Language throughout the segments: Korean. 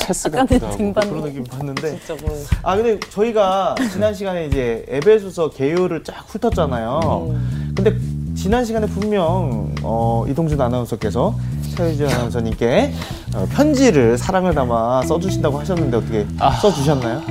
체스 같기도 하고 등반. 그런 느낌 봤는데. 아 근데 저희가 지난 시간에 이제 에베소서 개요를 쫙 훑었잖아요. 근데 지난 시간에 분명 어, 이동준 아나운서께서 최유주 아나운서님께 어, 편지를 사랑을 담아 써주신다고 하셨는데 어떻게 아. 써주셨나요?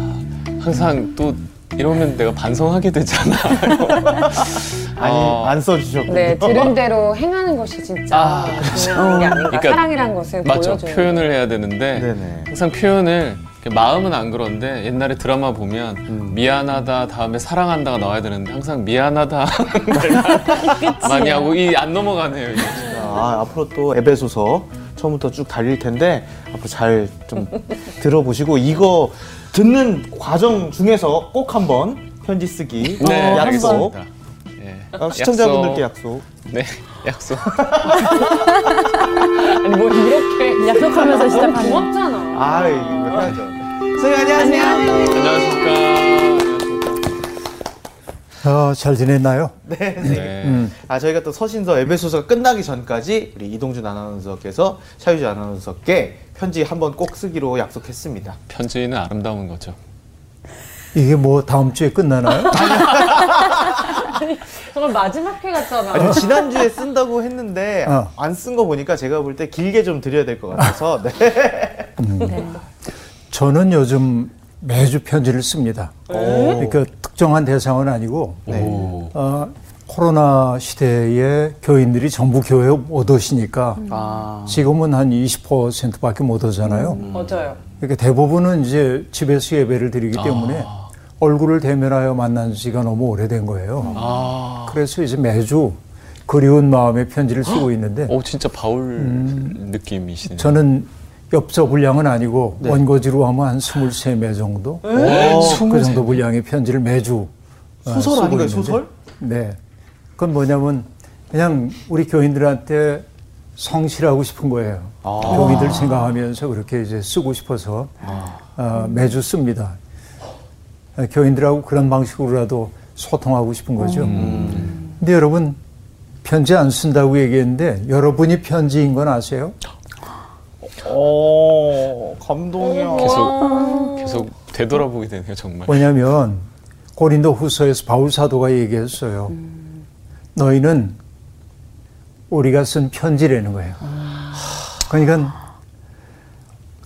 항상 또 이러면 내가 반성하게 되잖아. 아니 어. 안 써주셨군요. 네, 들은 대로 행하는 것이 진짜 아, 중요한 게 아닌가. 그러니까 사랑이란 것을 맞죠. 보여주는. 표현을 해야 되는데 네네. 항상 표현을 마음은 안 그런데 옛날에 드라마 보면 음. 미안하다 다음에 사랑한다가 나와야 되는데 항상 미안하다 많이 하고 이 안 넘어가네요. 이게. 아, 앞으로 또 에베소서 처음부터 쭉 달릴 텐데 앞으로 잘 좀 들어보시고 이거 듣는 과정 중에서 꼭 한번 편지 쓰기 네, 약속 알겠습니다. 예. 어, 시청자분들께 약속. 네, 약속. 아니 뭐 이렇게 약속하면서 시작하는. 고맙잖아. 아, 이거 해야죠. 선생님 안녕하세요. 안녕하십니까. 안녕하십니까. 어, 잘 지냈나요? 네. 아, 저희가 또 서신서 에베소서가 끝나기 전까지 우리 이동준 아나운서께서 차유지 아나운서께 편지 한번 꼭 쓰기로 약속했습니다. 편지는 아름다운 거죠. 이게 뭐 다음 주에 끝나나요? 정말 마지막 회 같잖아. 아니, 지난주에 쓴다고 했는데 어. 안쓴 거 보니까 제가 볼 때 길게 좀 드려야 될 것 같아서 네. 네. 저는 요즘 매주 편지를 씁니다. 그러니까 특정한 대상은 아니고 네. 오. 어, 코로나 시대에 교인들이 전부 교회 못 오시니까 아. 지금은 한 20%밖에 못 오잖아요. 맞아요. 그러니까 대부분은 이제 집에서 예배를 드리기 때문에 얼굴을 대면하여 만난 지가 너무 오래된 거예요. 아. 그래서 이제 매주 그리운 마음의 편지를 쓰고 있는데 오, 진짜 바울 느낌이시네요. 저는 엽서 분량은 아니고 네. 원고지로 하면 한 23매 정도? 오, 그 정도 분량의 편지를 매주 어, 소설 쓰고 아닌가요, 있는데, 소설? 네. 그건 뭐냐면 그냥 우리 교인들한테 성실하고 싶은 거예요. 아. 교인들 생각하면서 그렇게 이제 쓰고 싶어서 어, 매주 씁니다. 어, 교인들하고 그런 방식으로라도 소통하고 싶은 거죠. 음. 근데 여러분 편지 안 쓴다고 얘기했는데 여러분이 편지인 건 아세요? 오, 감동이야. 계속 계속 되돌아보게 되네요, 정말. 뭐냐면 고린도 후서에서 바울 사도가 얘기했어요. 너희는 우리가 쓴 편지라는 거예요. 그러니까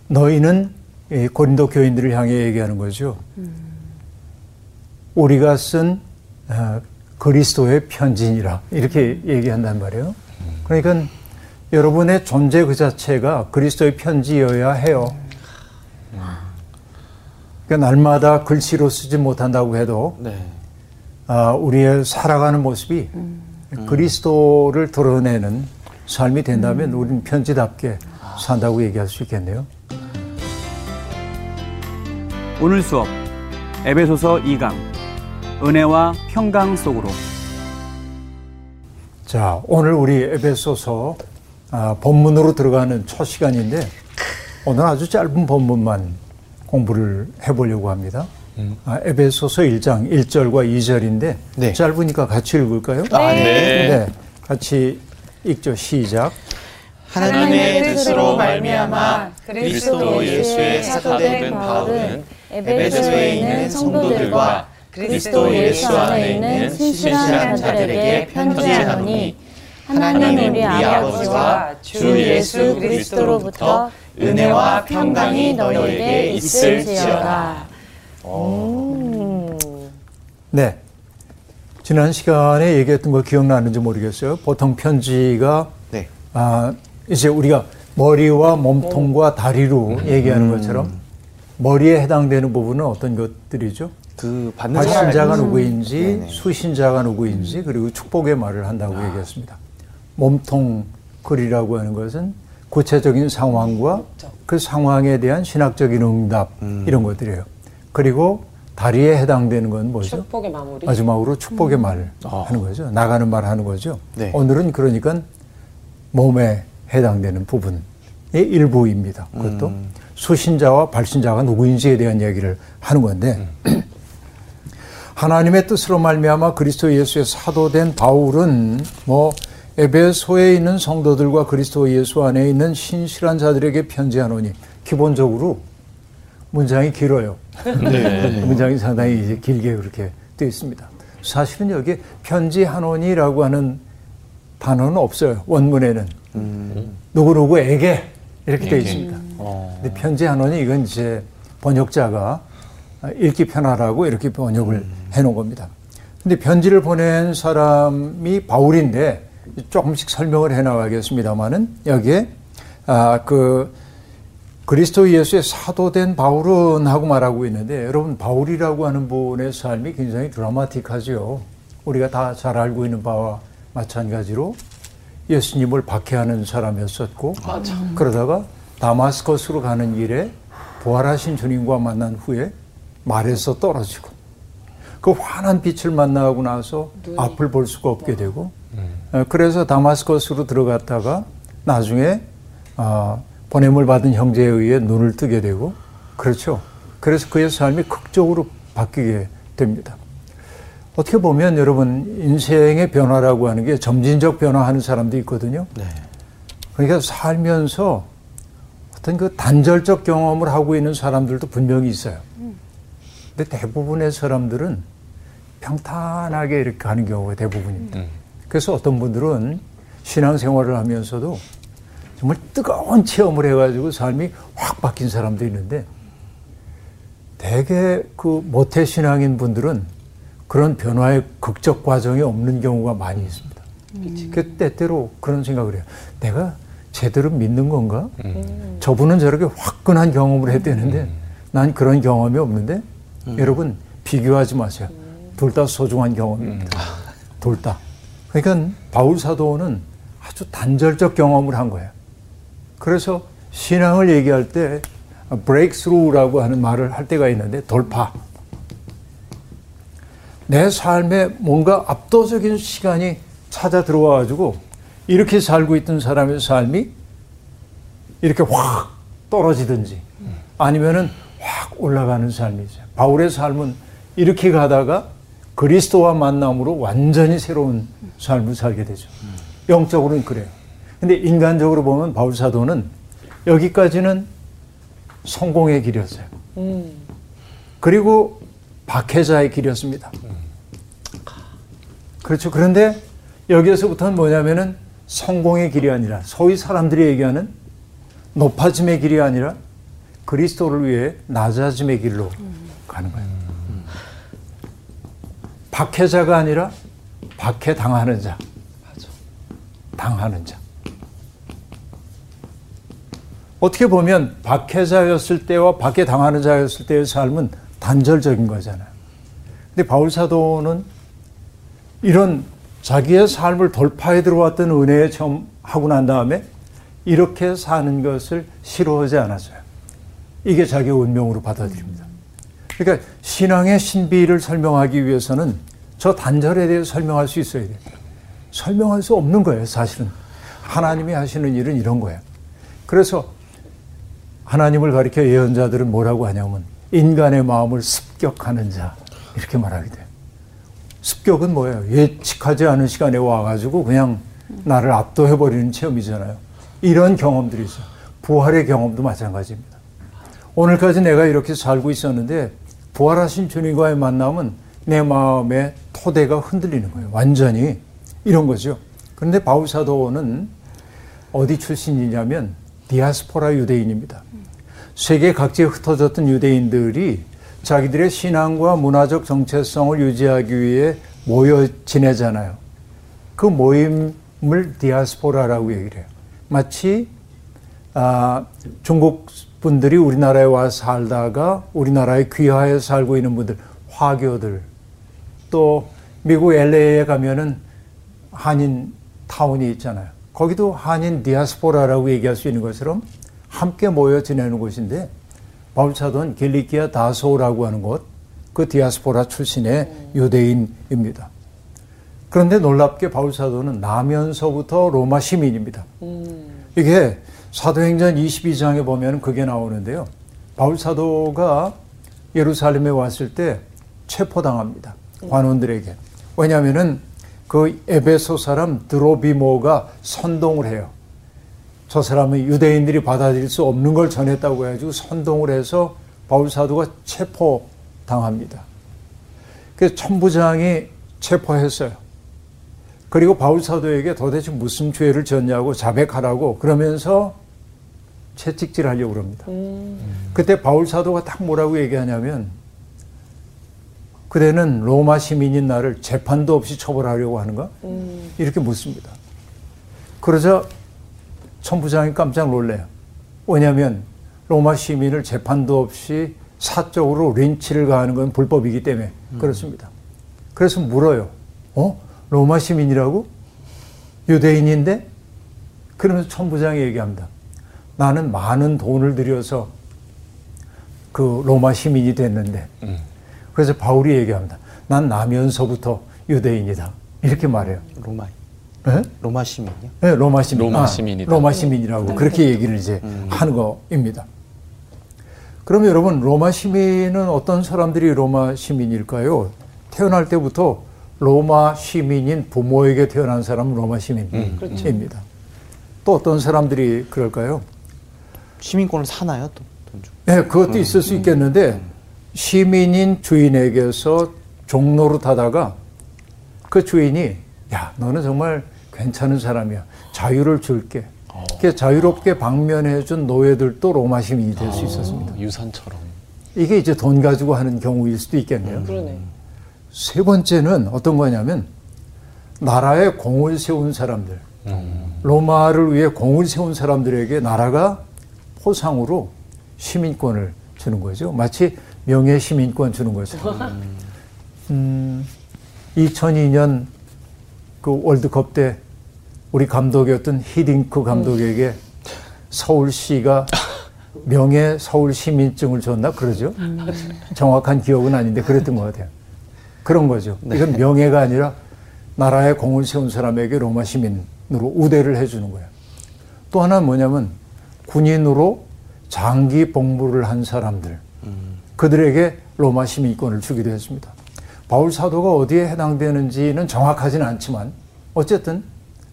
너희는 이 고린도 교인들을 향해 얘기하는 거죠. 우리가 쓴 어, 그리스도의 편지니라 이렇게 얘기한단 말이에요. 그러니까 여러분의 존재 그 자체가 그리스도의 편지여야 해요. 그러니까 날마다 글씨로 쓰지 못한다고 해도 네. 아, 우리의 살아가는 모습이 그리스도를 드러내는 삶이 된다면 우리는 편지답게 산다고 얘기할 수 있겠네요. 오늘 수업 에베소서 2강 은혜와 평강 속으로 자, 오늘 우리 에베소서 아, 본문으로 들어가는 첫 시간인데 오늘 아주 짧은 본문만 공부를 해보려고 합니다. 아, 에베소서 1장 1절과 2절인데 네. 짧으니까 같이 읽을까요? 아, 네. 네, 같이 읽죠. 시작. 하나님의 뜻으로 말미암아 그리스도 예수의 사도된 바울은 에베소에 있는 성도들과 그리스도 예수 안에 있는 신실한 자들에게 편지하노니 하나님 우리 아버지와 주 예수 그리스도로부터 은혜와 평강이 너희에게 있을지어다. 네. 지난 시간에 얘기했던 거 기억나는지 모르겠어요. 보통 편지가 네. 아, 이제 우리가 머리와 몸통과 다리로 얘기하는 것처럼 머리에 해당되는 부분은 어떤 것들이죠? 그 받는 발신자가 알죠? 누구인지, 네네. 수신자가 누구인지, 그리고 축복의 말을 한다고 얘기했습니다. 몸통 글이라고 하는 것은 구체적인 상황과 그 상황에 대한 신학적인 응답 이런 것들이에요. 그리고 다리에 해당되는 건 뭐죠? 축복의 마무리. 마지막으로 축복의 말을 하는 거죠. 나가는 말 하는 거죠. 네. 오늘은 그러니까 몸에 해당되는 부분의 일부입니다. 그것도 수신자와 발신자가 누구인지에 대한 얘기를 하는 건데 하나님의 뜻으로 말미암아 그리스도 예수의 사도된 바울은 뭐 에베소에 있는 성도들과 그리스도 예수 안에 있는 신실한 자들에게 편지하노니 기본적으로 문장이 길어요. 네. 문장이 상당히 이제 길게 그렇게 되어 있습니다. 사실은 여기 편지하노니라고 하는 단어는 없어요. 원문에는 누구누구에게 이렇게 되어. 있습니다. 어. 근데 편지하노니 이건 이제 번역자가 읽기 편하라고 이렇게 번역을 해놓은 겁니다. 근데 편지를 보낸 사람이 바울인데 조금씩 설명을 해나가겠습니다만은 여기에 아 그 그리스도 예수의 사도된 바울은 하고 말하고 있는데 여러분 바울이라고 하는 분의 삶이 굉장히 드라마틱하죠. 우리가 다 잘 알고 있는 바와 마찬가지로 예수님을 박해하는 사람이었었고 그러다가 다마스커스로 가는 길에 부활하신 주님과 만난 후에 말에서 떨어지고 그 환한 빛을 만나고 나서 앞을 볼 수가 없게 되고 어, 그래서 다마스커스로 들어갔다가 나중에 아, 보냄을 받은 형제에 의해 눈을 뜨게 되고 그렇죠. 그래서 그의 삶이 극적으로 바뀌게 됩니다. 어떻게 보면 여러분 인생의 변화라고 하는 게 점진적 변화하는 사람도 있거든요. 그러니까 살면서 어떤 그 단절적 경험을 하고 있는 사람들도 분명히 있어요. 근데 대부분의 사람들은 평탄하게 이렇게 가는 경우가 대부분입니다. 그래서 어떤 분들은 신앙생활을 하면서도 정말 뜨거운 체험을 해가지고 삶이 확 바뀐 사람도 있는데 대개 그 모태 신앙인 분들은 그런 변화의 극적 과정이 없는 경우가 많이 있습니다. 그 때때로 그런 생각을 해요. 내가 제대로 믿는 건가? 저분은 저렇게 화끈한 경험을 했대는데 난 그런 경험이 없는데 여러분 비교하지 마세요. 둘 다 소중한 경험입니다. 둘 다. 그러니까 바울 사도는 아주 단절적 경험을 한 거예요. 그래서 신앙을 얘기할 때 breakthrough라고 하는 말을 할 때가 있는데 돌파. 내 삶에 뭔가 압도적인 시간이 찾아 들어와 가지고 이렇게 살고 있던 사람의 삶이 이렇게 확 떨어지든지 아니면은 확 올라가는 삶이죠. 바울의 삶은 이렇게 가다가 그리스도와 만남으로 완전히 새로운 삶을 살게 되죠. 영적으로는 그래요. 근데 인간적으로 보면 바울 사도는 여기까지는 성공의 길이었어요. 그리고 박해자의 길이었습니다. 그렇죠. 그런데 여기에서부터는 뭐냐면은 성공의 길이 아니라 소위 사람들이 얘기하는 높아짐의 길이 아니라 그리스도를 위해 낮아짐의 길로 가는 거예요. 박해자가 아니라 박해 당하는 자. 당하는 자. 어떻게 보면 박해자였을 때와 박해 당하는 자였을 때의 삶은 단절적인 거잖아요. 근데 바울 사도는 이런 자기의 삶을 돌파해 들어왔던 은혜에 처음 하고 난 다음에 이렇게 사는 것을 싫어하지 않았어요. 이게 자기의 운명으로 받아들입니다. 그러니까 신앙의 신비를 설명하기 위해서는 저 단절에 대해 설명할 수 있어야 돼요. 설명할 수 없는 거예요, 사실은. 하나님이 하시는 일은 이런 거예요. 그래서 하나님을 가리켜 예언자들은 뭐라고 하냐면 인간의 마음을 습격하는 자 이렇게 말하게 돼요. 습격은 뭐예요? 예측하지 않은 시간에 와가지고 그냥 나를 압도해 버리는 체험이잖아요. 이런 경험들이 있어요. 부활의 경험도 마찬가지입니다. 오늘까지 내가 이렇게 살고 있었는데 부활하신 주님과의 만남은 내 마음의 토대가 흔들리는 거예요. 완전히 이런 거죠. 그런데 바울 사도는 어디 출신이냐면 디아스포라 유대인입니다. 세계 각지에 흩어졌던 유대인들이 자기들의 신앙과 문화적 정체성을 유지하기 위해 모여 지내잖아요. 그 모임을 디아스포라라고 얘기를 해요. 마치 아, 중국 분들이 우리나라에 와 살다가 우리나라에 귀화해 살고 있는 분들, 화교들, 또 미국 LA에 가면은 한인 타운이 있잖아요. 거기도 한인 디아스포라라고 얘기할 수 있는 것처럼 함께 모여 지내는 곳인데 바울사도는 길리키아 다소라고 하는 곳, 그 디아스포라 출신의 유대인입니다. 그런데 놀랍게 바울사도는 나면서부터 로마 시민입니다. 이게 사도행전 22장에 보면 그게 나오는데요. 바울 사도가 예루살렘에 왔을 때 체포당합니다. 관원들에게. 왜냐하면은 그 에베소 사람 드로비모가 선동을 해요. 저 사람은 유대인들이 받아들일 수 없는 걸 전했다고 해가지고 선동을 해서 바울 사도가 체포당합니다. 그래서 천부장이 체포했어요. 그리고 바울 사도에게 도대체 무슨 죄를 졌냐고 자백하라고 그러면서 채찍질 하려고 그럽니다. 그때 바울 사도가 딱 뭐라고 얘기하냐면 그대는 로마 시민인 나를 재판도 없이 처벌하려고 하는가? 이렇게 묻습니다. 그러자 천부장이 깜짝 놀래요. 왜냐하면 로마 시민을 재판도 없이 사적으로 린치를 가하는 건 불법이기 때문에 그렇습니다. 그래서 물어요. 어? 로마 시민이라고? 유대인인데? 그러면서 천부장이 얘기합니다. 나는 많은 돈을 들여서 그 로마 시민이 됐는데. 그래서 바울이 얘기합니다. 난 나면서부터 유대인이다. 이렇게 말해요. 로마 예? 로마 시민이요? 네, 로마 시민. 로마 시민이다. 로마 시민이라고 그렇게 얘기를 이제 하는 거입니다. 그럼 여러분 로마 시민은 어떤 사람들이 로마 시민일까요? 태어날 때부터 로마 시민인 부모에게 태어난 사람은 로마 시민입니다. 또 어떤 사람들이 그럴까요? 시민권을 사나요 또? 돈 주고? 네, 그것도 있을 수 있겠는데 시민인 주인에게서 종로로 타다가 그 주인이 야 너는 정말 괜찮은 사람이야 자유를 줄게. 그렇게 자유롭게 방면해준 노예들도 로마 시민이 될 수 있었습니다. 유산처럼. 이게 이제 돈 가지고 하는 경우일 수도 있겠네요. 그러네. 세 번째는 어떤 거냐면 나라에 공을 세운 사람들, 로마를 위해 공을 세운 사람들에게 나라가 포상으로 시민권을 주는 거죠. 마치 명예 시민권 주는 것처럼. 음, 2002년 그 월드컵 때 우리 감독이었던 히딩크 감독에게 서울시가 명예 서울 시민증을 줬나 그러죠. 정확한 기억은 아닌데 그랬던 것 같아요. 그런 거죠. 이건 명예가 아니라 나라에 공을 세운 사람에게 로마 시민으로 우대를 해주는 거예요. 또 하나는 뭐냐면 군인으로 장기 복무를 한 사람들 그들에게 로마 시민권을 주기도 했습니다. 바울 사도가 어디에 해당되는지는 정확하지는 않지만 어쨌든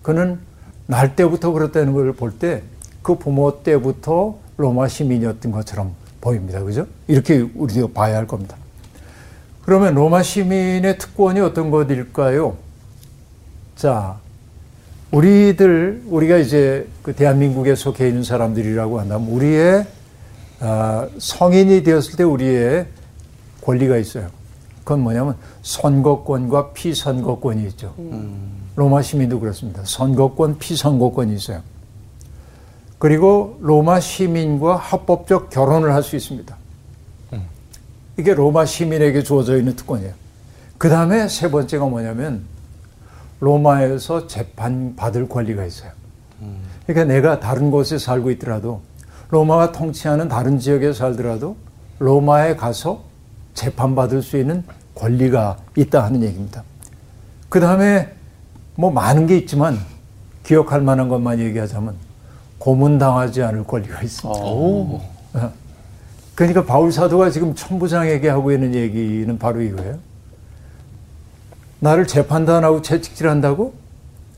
그는 날 때부터 그랬다는 걸 볼 때 그 부모 때부터 로마 시민이었던 것처럼 보입니다. 그죠? 이렇게 우리가 봐야 할 겁니다. 그러면 로마 시민의 특권이 어떤 것일까요? 자, 우리들, 우리가 이제 그 대한민국에 속해 있는 사람들이라고 한다면 우리의 아, 성인이 되었을 때 우리의 권리가 있어요. 그건 뭐냐면 선거권과 피선거권이 있죠. 로마 시민도 그렇습니다. 선거권, 피선거권이 있어요. 그리고 로마 시민과 합법적 결혼을 할 수 있습니다. 이게 로마 시민에게 주어져 있는 특권이에요. 그 다음에 세 번째가 뭐냐면 로마에서 재판받을 권리가 있어요. 그러니까 내가 다른 곳에 살고 있더라도 로마가 통치하는 다른 지역에 살더라도 로마에 가서 재판받을 수 있는 권리가 있다 하는 얘기입니다. 그 다음에 뭐 많은 게 있지만 기억할 만한 것만 얘기하자면 고문당하지 않을 권리가 있습니다. 오. 그러니까 바울 사도가 지금 천부장에게 하고 있는 얘기는 바로 이거예요. 나를 재판단하고 채찍질한다고?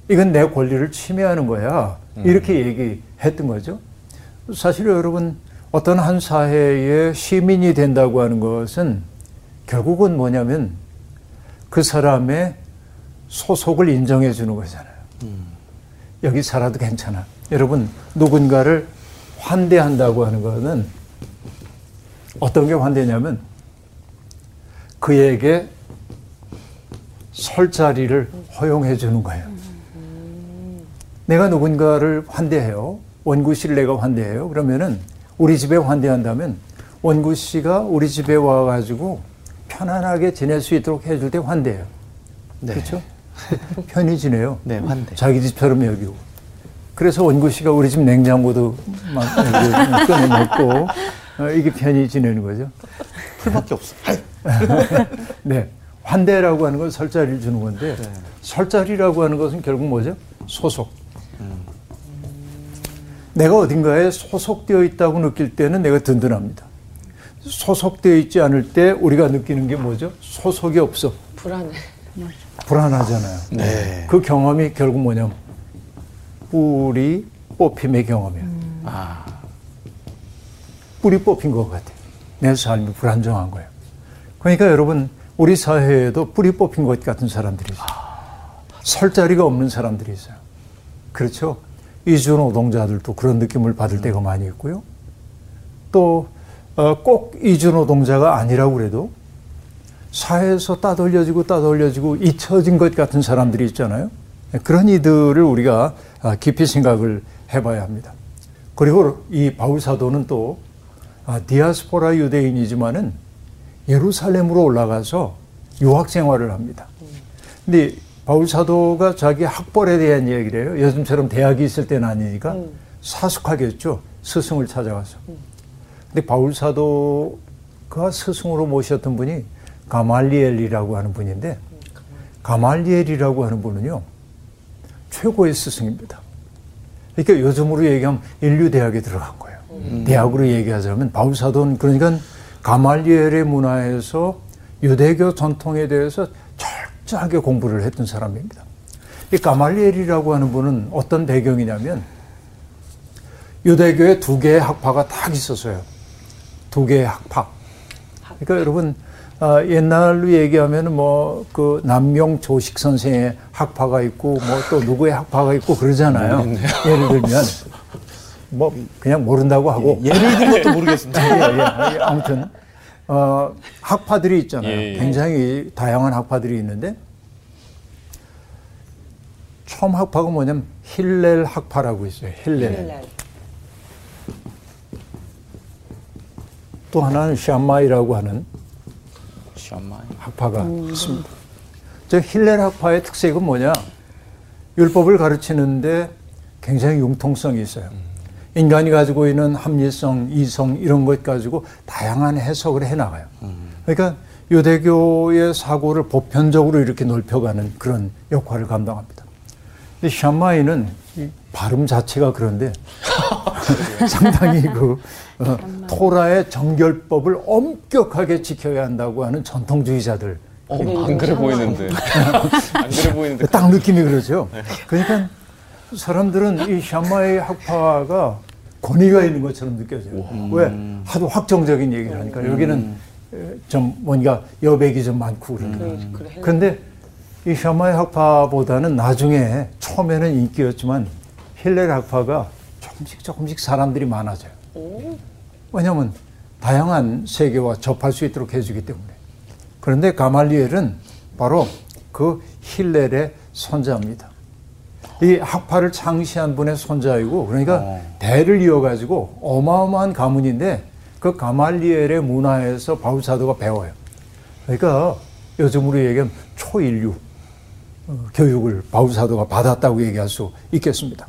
이건 내 권리를 침해하는 거야. 이렇게 얘기했던 거죠. 사실 여러분 어떤 한 사회의 시민이 된다고 하는 것은 결국은 뭐냐면 그 사람의 소속을 인정해 주는 거잖아요. 여기 살아도 괜찮아. 여러분 누군가를 환대한다고 하는 거는 어떤 게 환대냐면 그에게 설 자리를 허용해 주는 거예요. 내가 누군가를 환대해요. 원구 씨를 내가 환대해요. 그러면은 우리 집에 환대한다면 원구 씨가 우리 집에 와가지고 편안하게 지낼 수 있도록 해줄 때 환대해요. 네. 그렇죠? 편히 지내요. 네, 환대. 자기 집처럼 여기고. 그래서 원구 씨가 우리 집 냉장고도 막 이렇게 꺼내 먹고 어, 이게 편히 지내는 거죠. 풀밖에 없어. 네. 환대라고 하는 건 설자리를 주는 건데 설자리라고 하는 것은 결국 뭐죠? 소속. 내가 어딘가에 소속되어 있다고 느낄 때는 내가 든든합니다. 소속되어 있지 않을 때 우리가 느끼는 게 뭐죠? 소속이 없어. 불안해. 불안하잖아요. 네. 그 경험이 결국 뭐냐면 뿌리 뽑힘의 경험이에요. 아, 뿌리 뽑힌 것 같아요. 내 삶이 불안정한 거예요. 그러니까 여러분 우리 사회에도 뿌리 뽑힌 것 같은 사람들이 있어요. 설 자리가 없는 사람들이 있어요. 그렇죠? 이주 노동자들도 그런 느낌을 받을 때가 많이 있고요. 또 꼭 이주 노동자가 아니라고 그래도 사회에서 따돌려지고 따돌려지고 잊혀진 것 같은 사람들이 있잖아요. 그런 이들을 우리가 아, 깊이 생각을 해봐야 합니다. 그리고 이 바울 사도는 또 아, 디아스포라 유대인이지만은 예루살렘으로 올라가서 유학 생활을 합니다. 근데 바울 사도가 자기 학벌에 대한 얘기를 해요. 요즘처럼 대학이 있을 때는 아니니까 사숙하겠죠. 스승을 찾아가서. 근데 바울 사도가 스승으로 모셨던 분이 가말리엘이라고 하는 분인데 가말리엘이라고 하는 분은요 최고의 스승입니다. 그러니까 요즘으로 얘기하면 인류 대학에 들어간 거예요. 대학으로 얘기하자면 바울 사도는 그러니까 가말리엘의 문화에서 유대교 전통에 대해서 철저하게 공부를 했던 사람입니다. 이 가말리엘이라고 하는 분은 어떤 배경이냐면 유대교에 두 개의 학파가 딱 있었어요. 두 개의 학파. 그러니까 여러분 아, 옛날로 얘기하면 뭐 그 남명 조식 선생의 학파가 있고 뭐 또 누구의 학파가 있고 그러잖아요. 예를 들면 뭐 그냥 모른다고 하고 예를 든 것도 모르겠습니다. 예, 예. 아무튼 어, 학파들이 있잖아요. 예, 예. 굉장히 다양한 학파들이 있는데 처음 학파가 뭐냐면 힐렐 학파라고 있어요. 힐렐. 또 하나는 샤마이라고 하는 샤마이. 학파가 있습니다. 저 힐렐 학파의 특색은 뭐냐? 율법을 가르치는데 굉장히 융통성이 있어요. 인간이 가지고 있는 합리성, 이성 이런 것 가지고 다양한 해석을 해 나가요. 그러니까 유대교의 사고를 보편적으로 이렇게 넓혀가는 그런 역할을 감당합니다. 근데 샤마이는 이 발음 자체가 그런데 상당히 그 어, 토라의 정결법을 엄격하게 지켜야 한다고 하는 전통주의자들 어, 안 그래 보이는데. 안 그래 보이는데. 딱 느낌이 그러죠. 그러니까 사람들은 이 샤마의 학파가 권위가 있는 것처럼 느껴져요. 왜? 하도 확정적인 얘기를 하니까 여기는 에, 좀 뭔가 여백이 좀 많고 그러니까. 그런데 이 샤마의 학파보다는 나중에 처음에는 인기였지만 힐렐 학파가 조금씩 조금씩 사람들이 많아져요. 왜냐하면 다양한 세계와 접할 수 있도록 해주기 때문에. 그런데 가말리엘은 바로 그 힐렐의 손자입니다. 이 학파를 창시한 분의 손자이고 그러니까 대를 이어가지고 어마어마한 가문인데 그 가말리엘의 문화에서 바울 사도가 배워요. 그러니까 요즘으로 얘기하면 초인류 어, 교육을 바울 사도가 받았다고 얘기할 수 있겠습니다.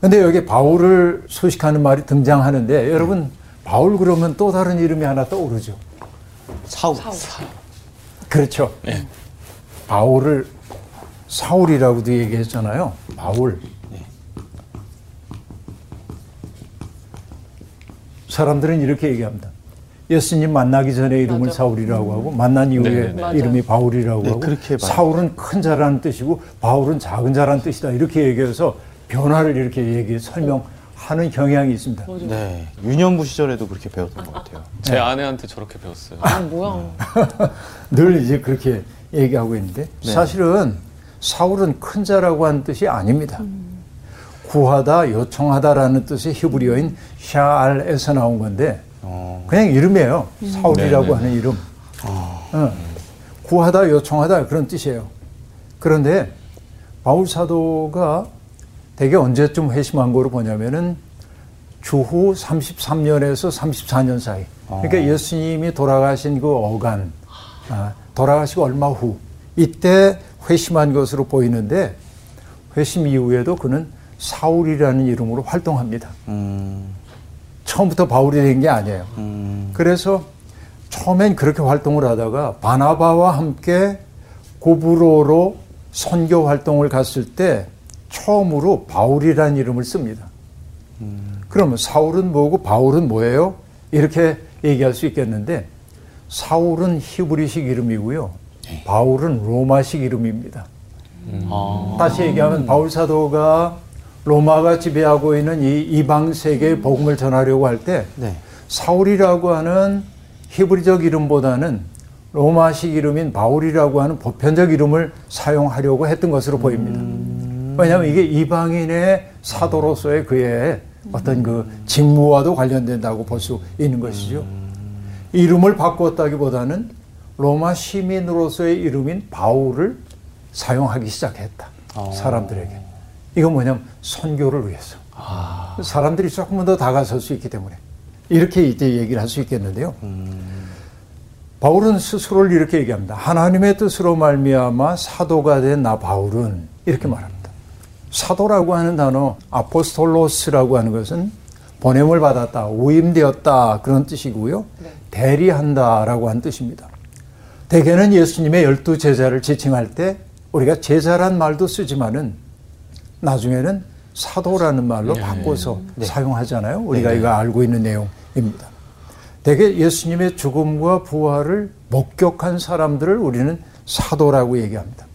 근데 여기 바울을 소식하는 말이 등장하는데 여러분 바울 그러면 또 다른 이름이 하나 떠오르죠. 사우. 그렇죠. 바울을 사울이라고도 얘기했잖아요. 바울. 사람들은 이렇게 얘기합니다. 예수님 만나기 전에 이름을 사울이라고 하고 만난 이후에 네, 네, 네. 이름이 바울이라고 네, 하고. 사울은 큰 자라는 뜻이고 바울은 작은 자라는 뜻이다 이렇게 얘기해서 변화를 이렇게 얘기 설명하는 경향이 있습니다. 네. 유년부 시절에도 그렇게 배웠던 것 같아요. 제 아내한테 저렇게 배웠어요. 아, 뭐야. 늘 이제 그렇게 얘기하고 있는데 네. 사실은 사울은 큰 자라고 하는 뜻이 아닙니다. 구하다, 요청하다라는 뜻의 히브리어인 샤알에서 나온 건데 어. 그냥 이름이에요. 사울이라고 네, 네, 하는 이름. 어. 구하다, 요청하다 그런 뜻이에요. 그런데 바울 사도가 대개 언제쯤 회심한 거로 보냐면은 주후 33년에서 34년 사이. 그러니까 예수님이 돌아가신 그 어간, 아, 돌아가시고 얼마 후 이때 회심한 것으로 보이는데 회심 이후에도 그는 사울이라는 이름으로 활동합니다. 음. 처음부터 바울이 된 게 아니에요. 음. 그래서 처음엔 그렇게 활동을 하다가 바나바와 함께 고브로로 선교 활동을 갔을 때 처음으로 바울이라는 이름을 씁니다. 그러면 사울은 뭐고 바울은 뭐예요? 이렇게 얘기할 수 있겠는데 사울은 히브리식 이름이고요. 바울은 로마식 이름입니다. 아. 다시 얘기하면 바울 사도가 로마가 지배하고 있는 이 이방 세계의 복음을 전하려고 할때 네. 사울이라고 하는 히브리적 이름보다는 로마식 이름인 바울이라고 하는 보편적 이름을 사용하려고 했던 것으로 보입니다. 왜냐하면 이게 이방인의 사도로서의 그의 어떤 그 직무와도 관련된다고 볼 수 있는 것이죠. 이름을 바꿨다기보다는 로마 시민으로서의 이름인 바울을 사용하기 시작했다. 사람들에게. 이건 뭐냐면 선교를 위해서. 사람들이 조금만 더 다가설 수 있기 때문에. 이렇게 이제 얘기를 할 수 있겠는데요. 바울은 스스로를 이렇게 얘기합니다. 하나님의 뜻으로 말미암아 사도가 된 나 바울은 이렇게 말합니다. 사도라고 하는 단어 아포스톨로스라고 하는 것은 보냄을 받았다, 우임되었다 그런 뜻이고요. 대리한다라고 하는 뜻입니다. 대개는 예수님의 열두 제자를 지칭할 때 우리가 제자란 말도 쓰지만은 나중에는 사도라는 말로 바꿔서 사용하잖아요. 우리가 이거 알고 있는 내용입니다. 대개 예수님의 죽음과 부활을 목격한 사람들을 우리는 사도라고 얘기합니다.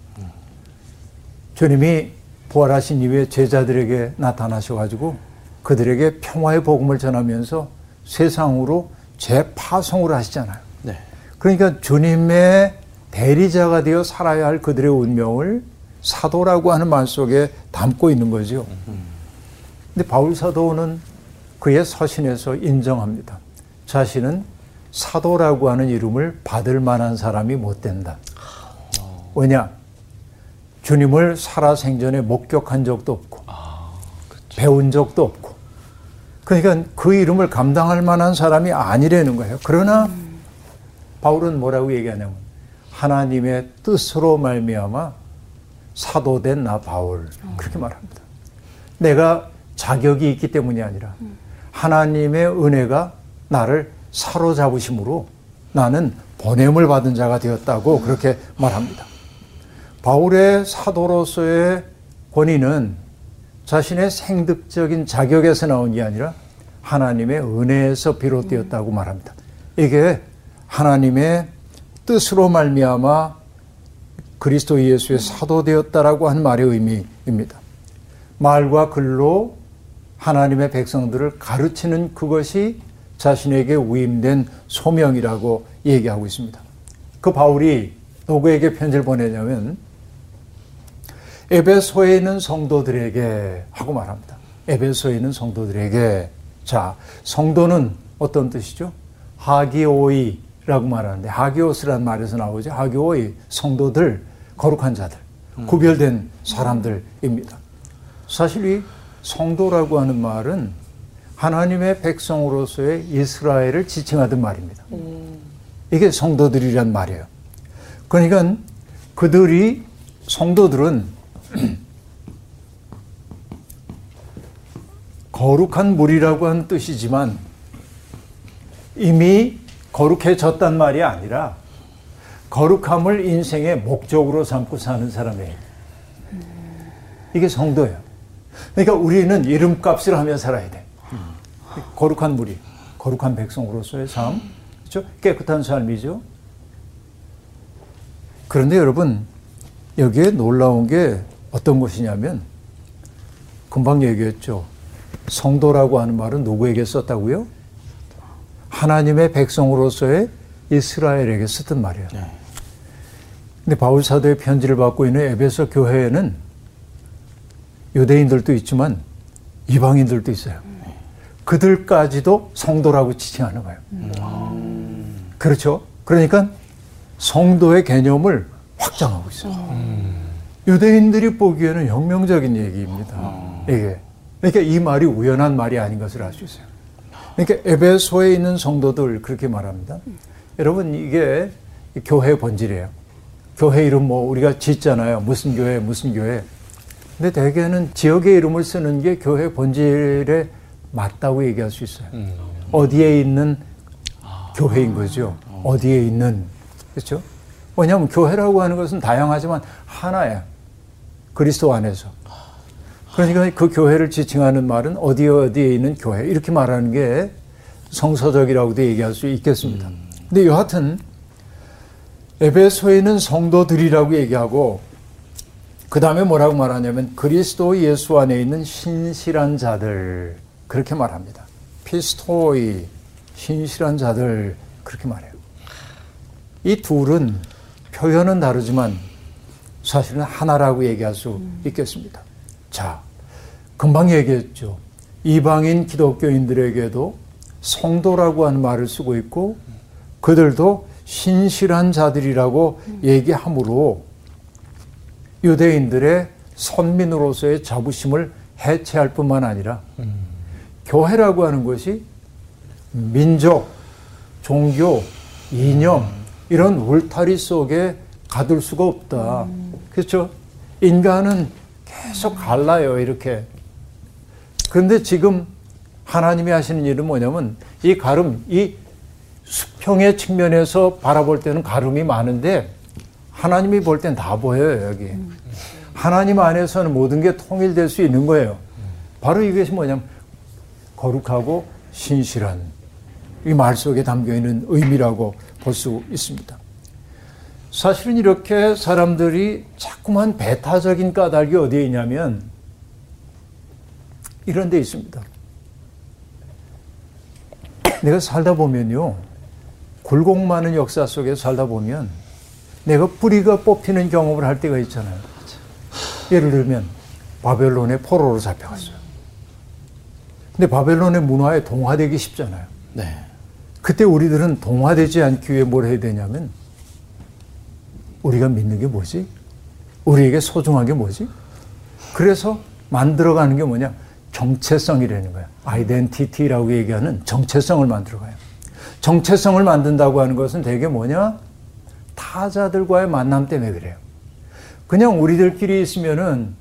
주님이 부활하신 이후에 제자들에게 나타나셔가지고 그들에게 평화의 복음을 전하면서 세상으로 재파송을 하시잖아요. 네. 그러니까 주님의 대리자가 되어 살아야 할 그들의 운명을 사도라고 하는 말 속에 담고 있는 거죠. 근데 바울 사도는 그의 서신에서 인정합니다. 자신은 사도라고 하는 이름을 받을 만한 사람이 못 된다. 왜냐? 주님을 살아생전에 목격한 적도 없고, 배운 적도 없고, 그러니까 그 이름을 감당할 만한 사람이 아니라는 거예요. 그러나 바울은 뭐라고 얘기하냐면 하나님의 뜻으로 말미암아 사도된 나 바울 그렇게 말합니다. 내가 자격이 있기 때문이 아니라 하나님의 은혜가 나를 사로잡으심으로 나는 보냄을 받은 자가 되었다고 그렇게 말합니다. 바울의 사도로서의 권위는 자신의 생득적인 자격에서 나온 게 아니라 하나님의 은혜에서 비롯되었다고 말합니다. 이게 하나님의 뜻으로 말미암아 그리스도 예수의 사도 되었다라고 하는 말의 의미입니다. 말과 글로 하나님의 백성들을 가르치는 그것이 자신에게 위임된 소명이라고 얘기하고 있습니다. 그 바울이 누구에게 편지를 보내냐면 에베소에 있는 성도들에게 하고 말합니다. 에베소에 있는 성도들에게 자 성도는 어떤 뜻이죠? 하기오이 라고 말하는데 하기오스라는 말에서 나오죠. 하기오이 성도들 거룩한 자들 구별된 사람들입니다. 사실 이 성도라고 하는 말은 하나님의 백성으로서의 이스라엘을 지칭하던 말입니다. 이게 성도들이란 말이에요. 그러니까 그들이 성도들은 거룩한 물이라고 하는 뜻이지만 이미 거룩해졌단 말이 아니라 거룩함을 인생의 목적으로 삼고 사는 사람이에요. 이게 성도예요. 그러니까 우리는 이름값을 하며 살아야 돼. 거룩한 물이, 거룩한 백성으로서의 삶, 그렇죠? 깨끗한 삶이죠. 그런데 여러분 여기에 놀라운 게 어떤 것이냐면 금방 얘기했죠. 성도라고 하는 말은 누구에게 썼다고요? 하나님의 백성으로서의 이스라엘에게 썼던 말이에요. 근데 바울 사도의 편지를 받고 있는 에베소 교회에는 유대인들도 있지만 이방인들도 있어요. 그들까지도 성도라고 지칭하는 거예요. 그렇죠? 그러니까 성도의 개념을 확장하고 있어요. 유대인들이 보기에는 혁명적인 얘기입니다. 이게. 그러니까 이 말이 우연한 말이 아닌 것을 알 수 있어요. 그러니까 에베소에 있는 성도들 그렇게 말합니다. 여러분 이게 교회 본질이에요. 교회 이름 뭐 우리가 짓잖아요. 무슨 교회 무슨 교회. 근데 대개는 지역의 이름을 쓰는 게 교회 본질에 맞다고 얘기할 수 있어요. 어디에 있는 교회인 거죠. 어디에 있는 그렇죠? 왜냐하면 교회라고 하는 것은 다양하지만 하나야. 그리스도 안에서. 그러니까 그 교회를 지칭하는 말은 어디 어디에 있는 교회 이렇게 말하는 게 성서적이라고도 얘기할 수 있겠습니다. 근데 여하튼 에베소에 있는 성도들이라고 얘기하고 그 다음에 뭐라고 말하냐면 그리스도 예수 안에 있는 신실한 자들 그렇게 말합니다. 피스토이 신실한 자들 그렇게 말해요. 이 둘은 표현은 다르지만 사실은 하나라고 얘기할 수 있겠습니다. 자, 금방 얘기했죠. 이방인 기독교인들에게도 성도라고 하는 말을 쓰고 있고 그들도 신실한 자들이라고 얘기하므로 유대인들의 선민으로서의 자부심을 해체할 뿐만 아니라 교회라고 하는 것이 민족, 종교, 이념 이런 울타리 속에 가둘 수가 없다. 그렇죠? 인간은 계속 갈라요 이렇게. 그런데 지금 하나님이 하시는 일은 뭐냐면 이 가름, 이 수평의 측면에서 바라볼 때는 가름이 많은데 하나님이 볼 땐 다 보여요 여기. 하나님 안에서는 모든 게 통일될 수 있는 거예요. 바로 이것이 뭐냐면 거룩하고 신실한 이 말 속에 담겨 있는 의미라고 볼 수 있습니다. 사실은 이렇게 사람들이 자꾸만 배타적인 까닭이 어디에 있냐면 이런 데 있습니다. 내가 살다 보면요. 굴곡 많은 역사 속에 살다 보면 내가 뿌리가 뽑히는 경험을 할 때가 있잖아요. 예를 들면 바벨론의 포로로 잡혀갔어요. 근데 바벨론의 문화에 동화되기 쉽잖아요. 네. 그때 우리들은 동화되지 않기 위해 뭘 해야 되냐면 우리가 믿는 게 뭐지? 우리에게 소중한 게 뭐지? 그래서 만들어가는 게 뭐냐? 정체성이라는 거야. 아이덴티티라고 얘기하는 정체성을 만들어가요. 정체성을 만든다고 하는 것은 대개 뭐냐? 타자들과의 만남 때문에 그래요. 그냥 우리들끼리 있으면은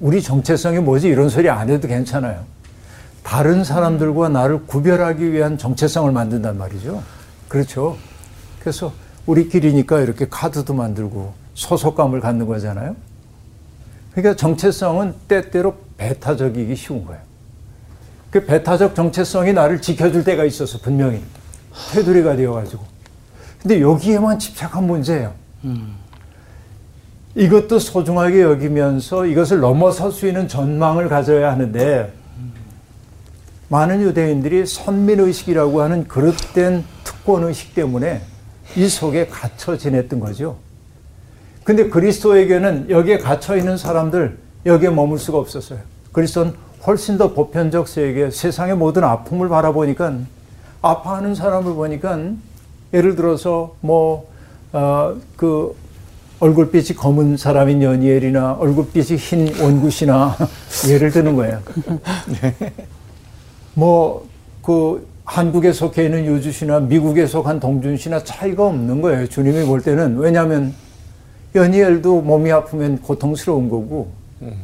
우리 정체성이 뭐지? 이런 소리 안 해도 괜찮아요. 다른 사람들과 나를 구별하기 위한 정체성을 만든단 말이죠. 그렇죠. 그래서 우리끼리니까 이렇게 카드도 만들고 소속감을 갖는 거잖아요. 그러니까 정체성은 때때로 배타적이기 쉬운 거예요. 그 배타적 정체성이 나를 지켜줄 때가 있어서 분명히 테두리가 되어가지고. 근데 여기에만 집착한 문제예요. 이것도 소중하게 여기면서 이것을 넘어설 수 있는 전망을 가져야 하는데 많은 유대인들이 선민의식이라고 하는 그릇된 특권의식 때문에 이 속에 갇혀 지냈던 거죠. 근데 그리스도에게는 여기에 갇혀 있는 사람들 여기에 머물 수가 없었어요. 그리스도는 훨씬 더 보편적 세계, 세상의 모든 아픔을 바라보니까 아파하는 사람을 보니까 예를 들어서 뭐, 어, 그 얼굴빛이 검은 사람인 연이엘이나 얼굴빛이 흰 원굿이나 예를 드는 거예요. 뭐, 그, 한국에 속해 있는 유주 씨나 미국에 속한 동준 씨나 차이가 없는 거예요. 주님이 볼 때는. 왜냐하면 연이엘도 몸이 아프면 고통스러운 거고,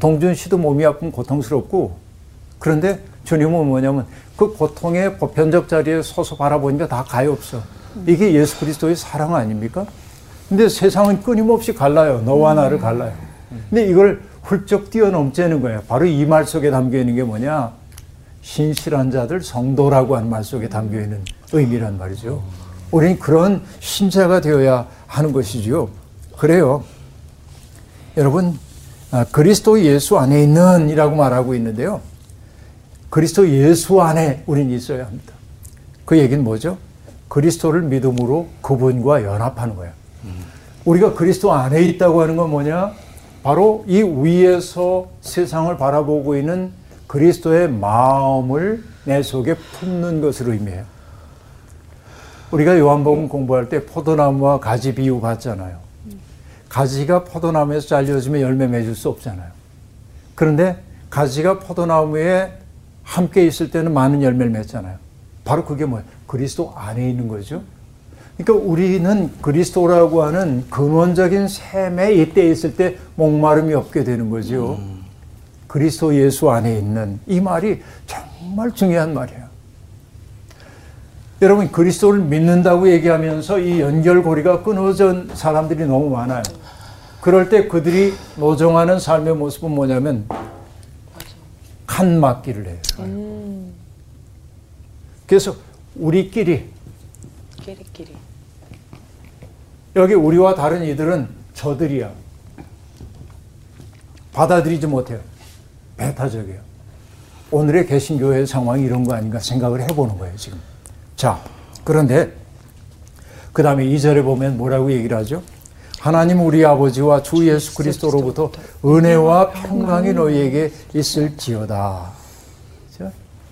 동준 씨도 몸이 아프면 고통스럽고, 그런데 주님은 뭐냐면 그 고통의 보편적 자리에 서서 바라보니까 다 가엾어. 이게 예수 그리스도의 사랑 아닙니까? 근데 세상은 끊임없이 갈라요. 너와 나를 갈라요. 근데 이걸 훌쩍 뛰어넘자는 거예요. 바로 이 말 속에 담겨 있는 게 뭐냐? 신실한 자들 성도라고 하는 말 속에 담겨 있는 의미란 말이죠. 우리는 그런 신자가 되어야 하는 것이지요. 그래요. 여러분, 아, 그리스도 예수 안에 있는 이라고 말하고 있는데요. 그리스도 예수 안에 우리는 있어야 합니다. 그 얘기는 뭐죠? 그리스도를 믿음으로 그분과 연합하는 거예요. 우리가 그리스도 안에 있다고 하는 건 뭐냐? 바로 이 위에서 세상을 바라보고 있는 그리스도의 마음을 내 속에 품는 것을 의미해요. 우리가 요한복음 공부할 때 포도나무와 가지 비유 봤잖아요. 가지가 포도나무에서 잘려지면 열매 맺을 수 없잖아요. 그런데 가지가 포도나무에 함께 있을 때는 많은 열매를 맺잖아요. 바로 그게 뭐예요? 그리스도 안에 있는 거죠. 그러니까 우리는 그리스도라고 하는 근원적인 샘에 이때 있을 때 목마름이 없게 되는 거죠. 그리스도 예수 안에 있는 이 말이 정말 중요한 말이에요. 여러분 그리스도를 믿는다고 얘기하면서 이 연결고리가 끊어진 사람들이 너무 많아요. 그럴 때 그들이 노정하는 삶의 모습은 뭐냐면 칸 맞기를 해요. 그래서 우리끼리 끼리끼리. 여기 우리와 다른 이들은 저들이야. 받아들이지 못해요. 배타적이에요. 오늘의 개신교회의 상황이 이런 거 아닌가 생각을 해보는 거예요, 지금. 자, 그런데 그 다음에 2절에 보면 뭐라고 얘기를 하죠? 하나님 우리 아버지와 주 예수 그리스도로부터 은혜와 평강이 너희에게 있을지어다. 자,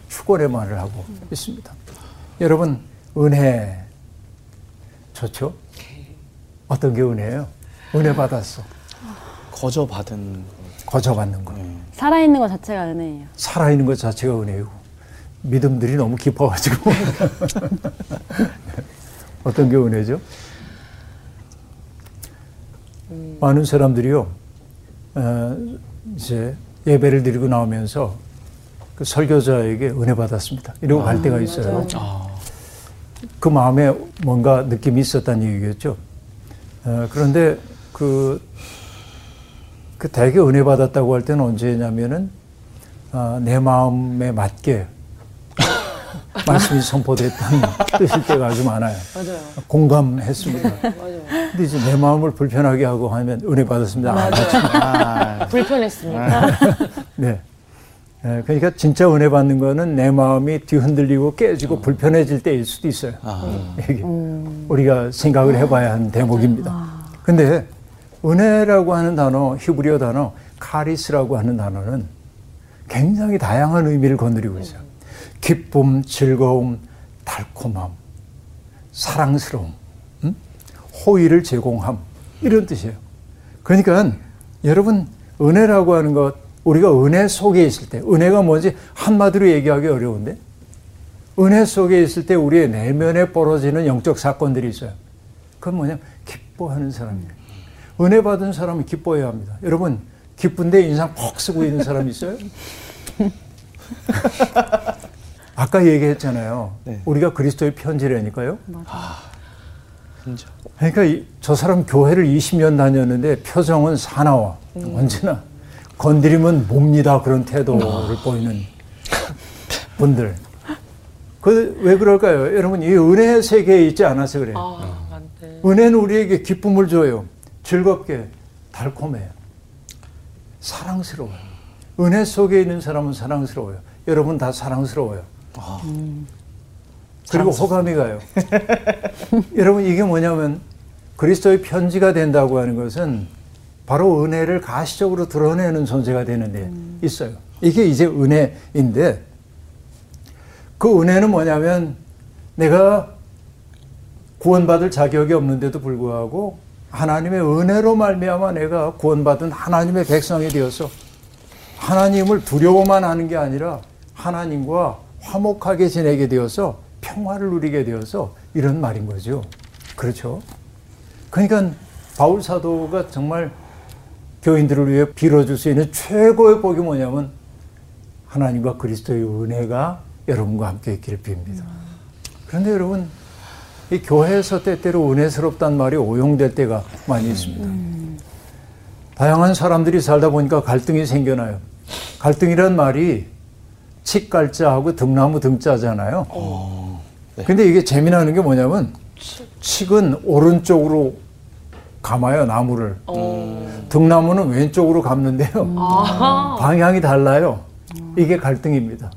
축원의 말을 하고 있습니다. 여러분, 은혜 좋죠? 어떤 게 은혜예요? 은혜 받았어. 거저 받은 거저받는 거. 살아있는 것 자체가 은혜예요. 살아있는 것 자체가 은혜고 믿음들이 너무 깊어가지고 어떤 게 은혜죠? 많은 사람들이요 어, 이제 예배를 드리고 나오면서 그 설교자에게 은혜 받았습니다. 이러고 갈 때가 있어요. 그 마음에 뭔가 느낌이 있었다는 얘기겠죠. 어, 그런데 그, 그 되게 은혜 받았다고 할 때는 언제냐면은 아, 내 마음에 맞게 말씀이 선포됐다는 뜻일 때가 아주 많아요. 맞아요. 공감했습니다. 맞아요. 근데 이제 내 마음을 불편하게 하고 하면 은혜 받았습니다. 아, 아, 불편했습니다. 네. 예, 그러니까 진짜 은혜 받는 거는 내 마음이 뒤흔들리고 깨지고 불편해질 때일 수도 있어요. 이게 우리가 생각을 해봐야 하는 대목입니다. 근데 은혜라고 하는 단어, 히브리어 단어, 카리스라고 하는 단어는 굉장히 다양한 의미를 건드리고 있어요. 기쁨, 즐거움, 달콤함, 사랑스러움, 음? 호의를 제공함, 이런 뜻이에요. 그러니까 여러분, 은혜라고 하는 것, 우리가 은혜 속에 있을 때, 은혜가 뭔지 한마디로 얘기하기 어려운데, 은혜 속에 있을 때 우리의 내면에 벌어지는 영적 사건들이 있어요. 그건 뭐냐? 기뻐하는 사람이에요. 은혜 받은 사람은 기뻐해야 합니다. 여러분, 기쁜데 인상 퍽 쓰고 있는 사람 있어요? 아까 얘기했잖아요. 네. 우리가 그리스도의 편지라니까요. 진짜. 그러니까 이- 저 사람 교회를 20년 다녔는데 표정은 사나워. 언제나 건드리면 몹니다. 그런 태도를 보이는 분들. 그 왜 그럴까요? 여러분 이 은혜의 세계에 있지 않아서 그래요. 아. 은혜는 우리에게 기쁨을 줘요. 즐겁게, 달콤해요. 사랑스러워요. 은혜 속에 있는 사람은 사랑스러워요. 여러분 다 사랑스러워요. 그리고 호감이 가요. 여러분 이게 뭐냐면 그리스도의 편지가 된다고 하는 것은 바로 은혜를 가시적으로 드러내는 존재가 되는데 있어요. 이게 이제 은혜인데 그 은혜는 뭐냐면 내가 구원받을 자격이 없는데도 불구하고 하나님의 은혜로 말미암아 내가 구원받은 하나님의 백성이 되어서 하나님을 두려워만 하는 게 아니라 하나님과 화목하게 지내게 되어서 평화를 누리게 되어서 이런 말인 거죠. 그렇죠? 그러니까 바울 사도가 정말 교인들을 위해 빌어줄 수 있는 최고의 복이 뭐냐면 하나님과 그리스도의 은혜가 여러분과 함께 있기를 빕니다. 그런데 여러분 이 교회에서 때때로 은혜스럽단 말이 오용될 때가 많이 있습니다. 다양한 사람들이 살다 보니까 갈등이 생겨나요. 갈등이란 말이 칡갈자하고 등나무 등자잖아요. 근데 이게 재미나는 게 뭐냐면 칡은 오른쪽으로 감아요 나무를. 등나무는 왼쪽으로 감는데요. 방향이 달라요. 이게 갈등입니다.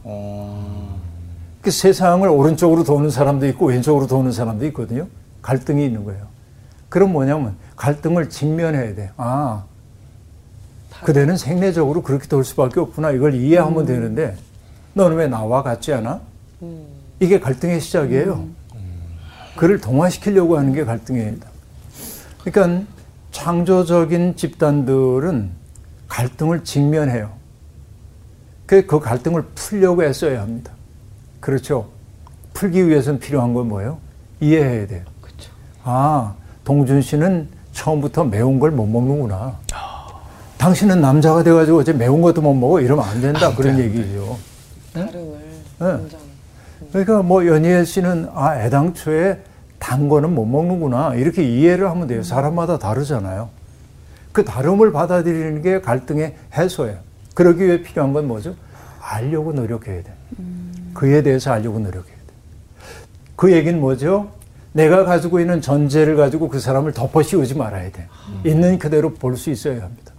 그 세상을 오른쪽으로 도는 사람도 있고 왼쪽으로 도는 사람도 있거든요. 갈등이 있는 거예요. 그럼 뭐냐면 갈등을 직면해야 돼. 아, 그대는 생리적으로 그렇게 돌 수밖에 없구나. 이걸 이해하면 되는데 너는 왜 나와 같지 않아? 이게 갈등의 시작이에요. 그를 동화시키려고 하는 게 갈등입니다. 그러니까 창조적인 집단들은 갈등을 직면해요. 그, 그 갈등을 풀려고 애써야 합니다. 그렇죠. 풀기 위해서는 필요한 건 뭐예요? 이해해야 돼요. 아, 동준 씨는 처음부터 매운 걸 못 먹는구나. 당신은 남자가 돼가지고 어제 매운 것도 못 먹어 이러면 안 된다 그런 얘기죠. 다름을 네. 인정. 그러니까 뭐 연희애 씨는 아 애당초에 단 거는 못 먹는구나 이렇게 이해를 하면 돼요. 사람마다 다르잖아요. 그 다름을 받아들이는 게 갈등의 해소예요. 그러기 위해 필요한 건 뭐죠? 알려고 노력해야 돼. 그에 대해서 알려고 노력해야 돼. 그 얘기는 뭐죠? 내가 가지고 있는 전제를 가지고 그 사람을 덮어 씌우지 말아야 돼. 있는 그대로 볼 수 있어야 합니다.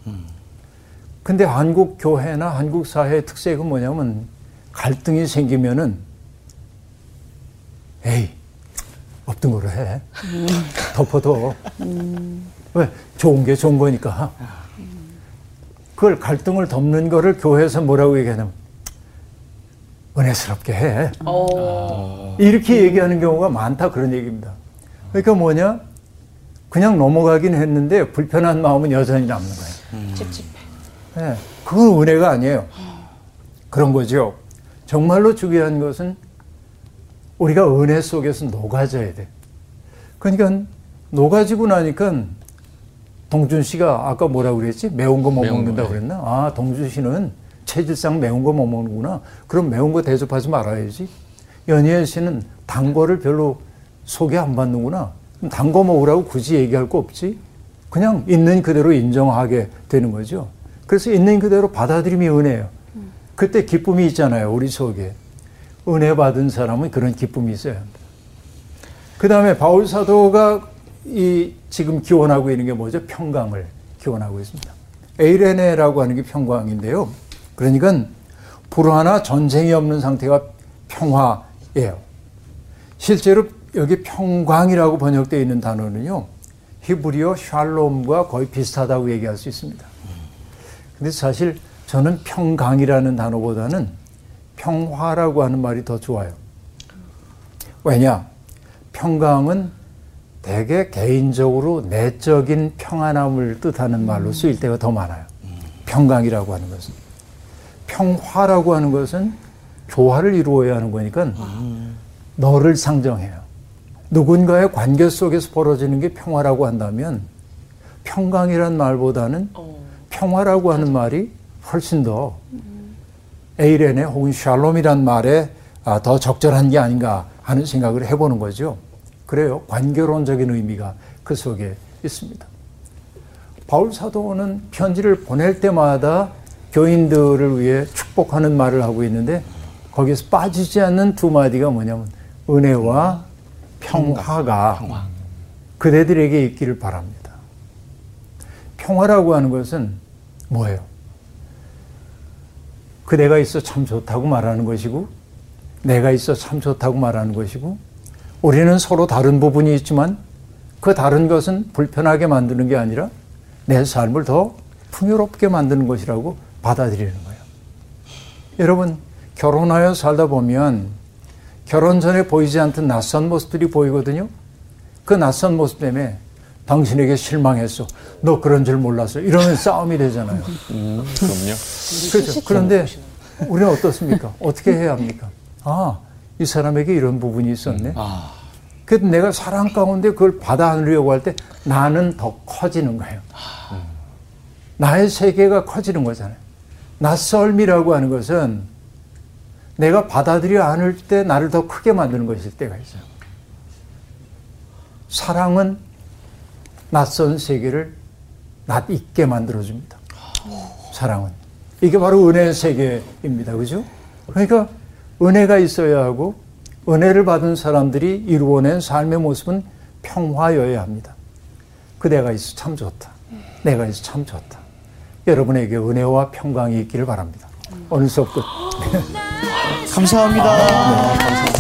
근데 한국 교회나 한국 사회의 특색은 뭐냐면 갈등이 생기면은 에이 없던 거로 해 덮어둬 왜 좋은 게 좋은 거니까 그걸 갈등을 덮는 거를 교회에서 뭐라고 얘기하냐면 은혜스럽게 해 어. 이렇게 얘기하는 경우가 많다 그런 얘기입니다. 그러니까 뭐냐? 그냥 넘어가긴 했는데 불편한 마음은 여전히 남는 거예요. 찝찝해. 예, 그건 은혜가 아니에요. 그런 거죠. 정말로 중요한 것은 우리가 은혜 속에서 녹아져야 돼. 그러니까 녹아지고 나니까 동준 씨가 아까 뭐라고 그랬지? 매운 거 못 먹는다 거, 네. 그랬나? 아, 동준 씨는 체질상 매운 거 못 먹는구나. 그럼 매운 거 대접하지 말아야지. 연희애 씨는 단 거를 별로 소개 안 받는구나. 그럼 단 거 먹으라고 굳이 얘기할 거 없지. 그냥 있는 그대로 인정하게 되는 거죠. 그래서 있는 그대로 받아들임이 은혜예요. 그때 기쁨이 있잖아요, 우리 속에. 은혜 받은 사람은 그런 기쁨이 있어야 합니다. 그 다음에 바울 사도가 이 지금 기원하고 있는 게 뭐죠? 평강을 기원하고 있습니다. 에이레네라고 하는 게 평강인데요. 그러니까 불화나 전쟁이 없는 상태가 평화예요. 실제로 여기 평강이라고 번역되어 있는 단어는요. 히브리어 샬롬과 거의 비슷하다고 얘기할 수 있습니다. 근데 사실 저는 평강이라는 단어보다는 평화라고 하는 말이 더 좋아요. 왜냐? 평강은 대개 개인적으로 내적인 평안함을 뜻하는 말로 쓰일 때가 더 많아요. 평강이라고 하는 것은. 평화라고 하는 것은 조화를 이루어야 하는 거니까 너를 상정해요. 누군가의 관계 속에서 벌어지는 게 평화라고 한다면 평강이란 말보다는 어. 평화라고 하는 말이 훨씬 더 에이레네 혹은 샬롬이란 말에 아, 더 적절한 게 아닌가 하는 생각을 해보는 거죠. 그래요. 관계론적인 의미가 그 속에 있습니다. 바울 사도는 편지를 보낼 때마다 교인들을 위해 축복하는 말을 하고 있는데 거기서 빠지지 않는 두 마디가 뭐냐면 은혜와 평화가 그대들에게 있기를 바랍니다. 평화라고 하는 것은 뭐예요? 그대가 있어 참 좋다고 말하는 것이고 내가 있어 참 좋다고 말하는 것이고 우리는 서로 다른 부분이 있지만 그 다른 것은 불편하게 만드는 게 아니라 내 삶을 더 풍요롭게 만드는 것이라고 받아들이는 거예요. 여러분 결혼하여 살다 보면 결혼 전에 보이지 않던 낯선 모습들이 보이거든요. 그 낯선 모습 때문에 당신에게 실망했어. 너 그런 줄 몰랐어. 이러면 싸움이 되잖아요. 음, 그럼요. 그렇죠. 그런데 우리는 어떻습니까? 어떻게 해야 합니까? 아, 이 사람에게 이런 부분이 있었네. 아, 그래도 내가 사랑 가운데 그걸 받아 안으려고 할 때 나는 더 커지는 거예요. 나의 세계가 커지는 거잖아요. 낯설미라고 하는 것은 내가 받아들여 안을 때 나를 더 크게 만드는 것일 때가 있어요. 사랑은 낯선 세계를 낯 있게 만들어줍니다. 사랑은. 이게 바로 은혜의 세계입니다. 그죠? 그러니까 은혜가 있어야 하고 은혜를 받은 사람들이 이루어낸 삶의 모습은 평화여야 합니다. 그대가 있어 참 좋다. 내가 있어 참 좋다. 여러분에게 은혜와 평강이 있기를 바랍니다. 오늘 수업 끝. 감사합니다. 이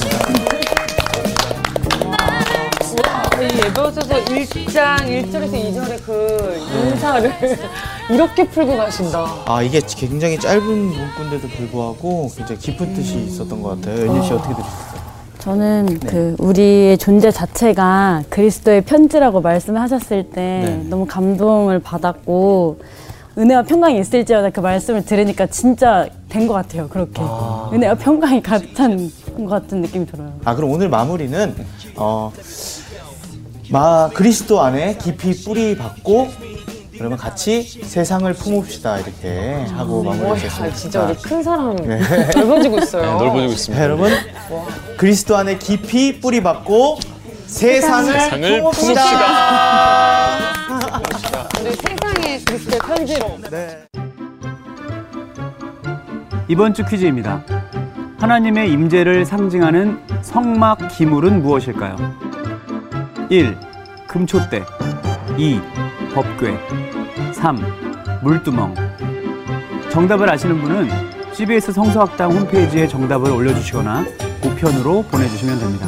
예배소서 1장 1절에서 2절의 그 인사를 이렇게 풀고 가신다. 아 이게 굉장히 짧은 문구인데도 불구하고 굉장히 깊은 뜻이 있었던 것 같아요. 연희 씨 어떻게 들으셨어요? 저는 그 우리의 존재 자체가 그리스도의 편지라고 말씀하셨을 때 네. 너무 감동을 받았고 은혜와 평강이 있을지어다 그 말씀을 들으니까 진짜 된 것 같아요. 그렇게 은혜와 평강이 가득 찬 것 같은 느낌이 들어요. 아 그럼 오늘 마무리는 어, 마 그리스도 안에 깊이 뿌리 박고 그러면 같이 세상을 품읍시다 이렇게 하고 와, 마무리하겠습니다. 진짜 우리 큰 사랑 넓어지고 있어요. 네, 넓어지고 있습니다. 여러분 그리스도 안에 깊이 뿌리 박고 세상을, 세상을 품읍시다. 우리 세상에 그리스도의 편지로. 네. 이번 주 퀴즈입니다. 하나님의 임재를 상징하는 성막 기물은 무엇일까요? 1. 금초대 2. 법궤 3. 물두멍 정답을 아시는 분은 CBS 성서학당 홈페이지에 정답을 올려주시거나 우편으로 보내주시면 됩니다.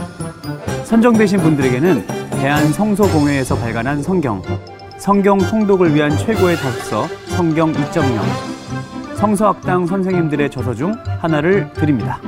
선정되신 분들에게는 대한성소공회에서 발간한 성경, 성경 통독을 위한 최고의 답서 성경 2.0, 성서학당 선생님들의 저서 중 하나를 드립니다.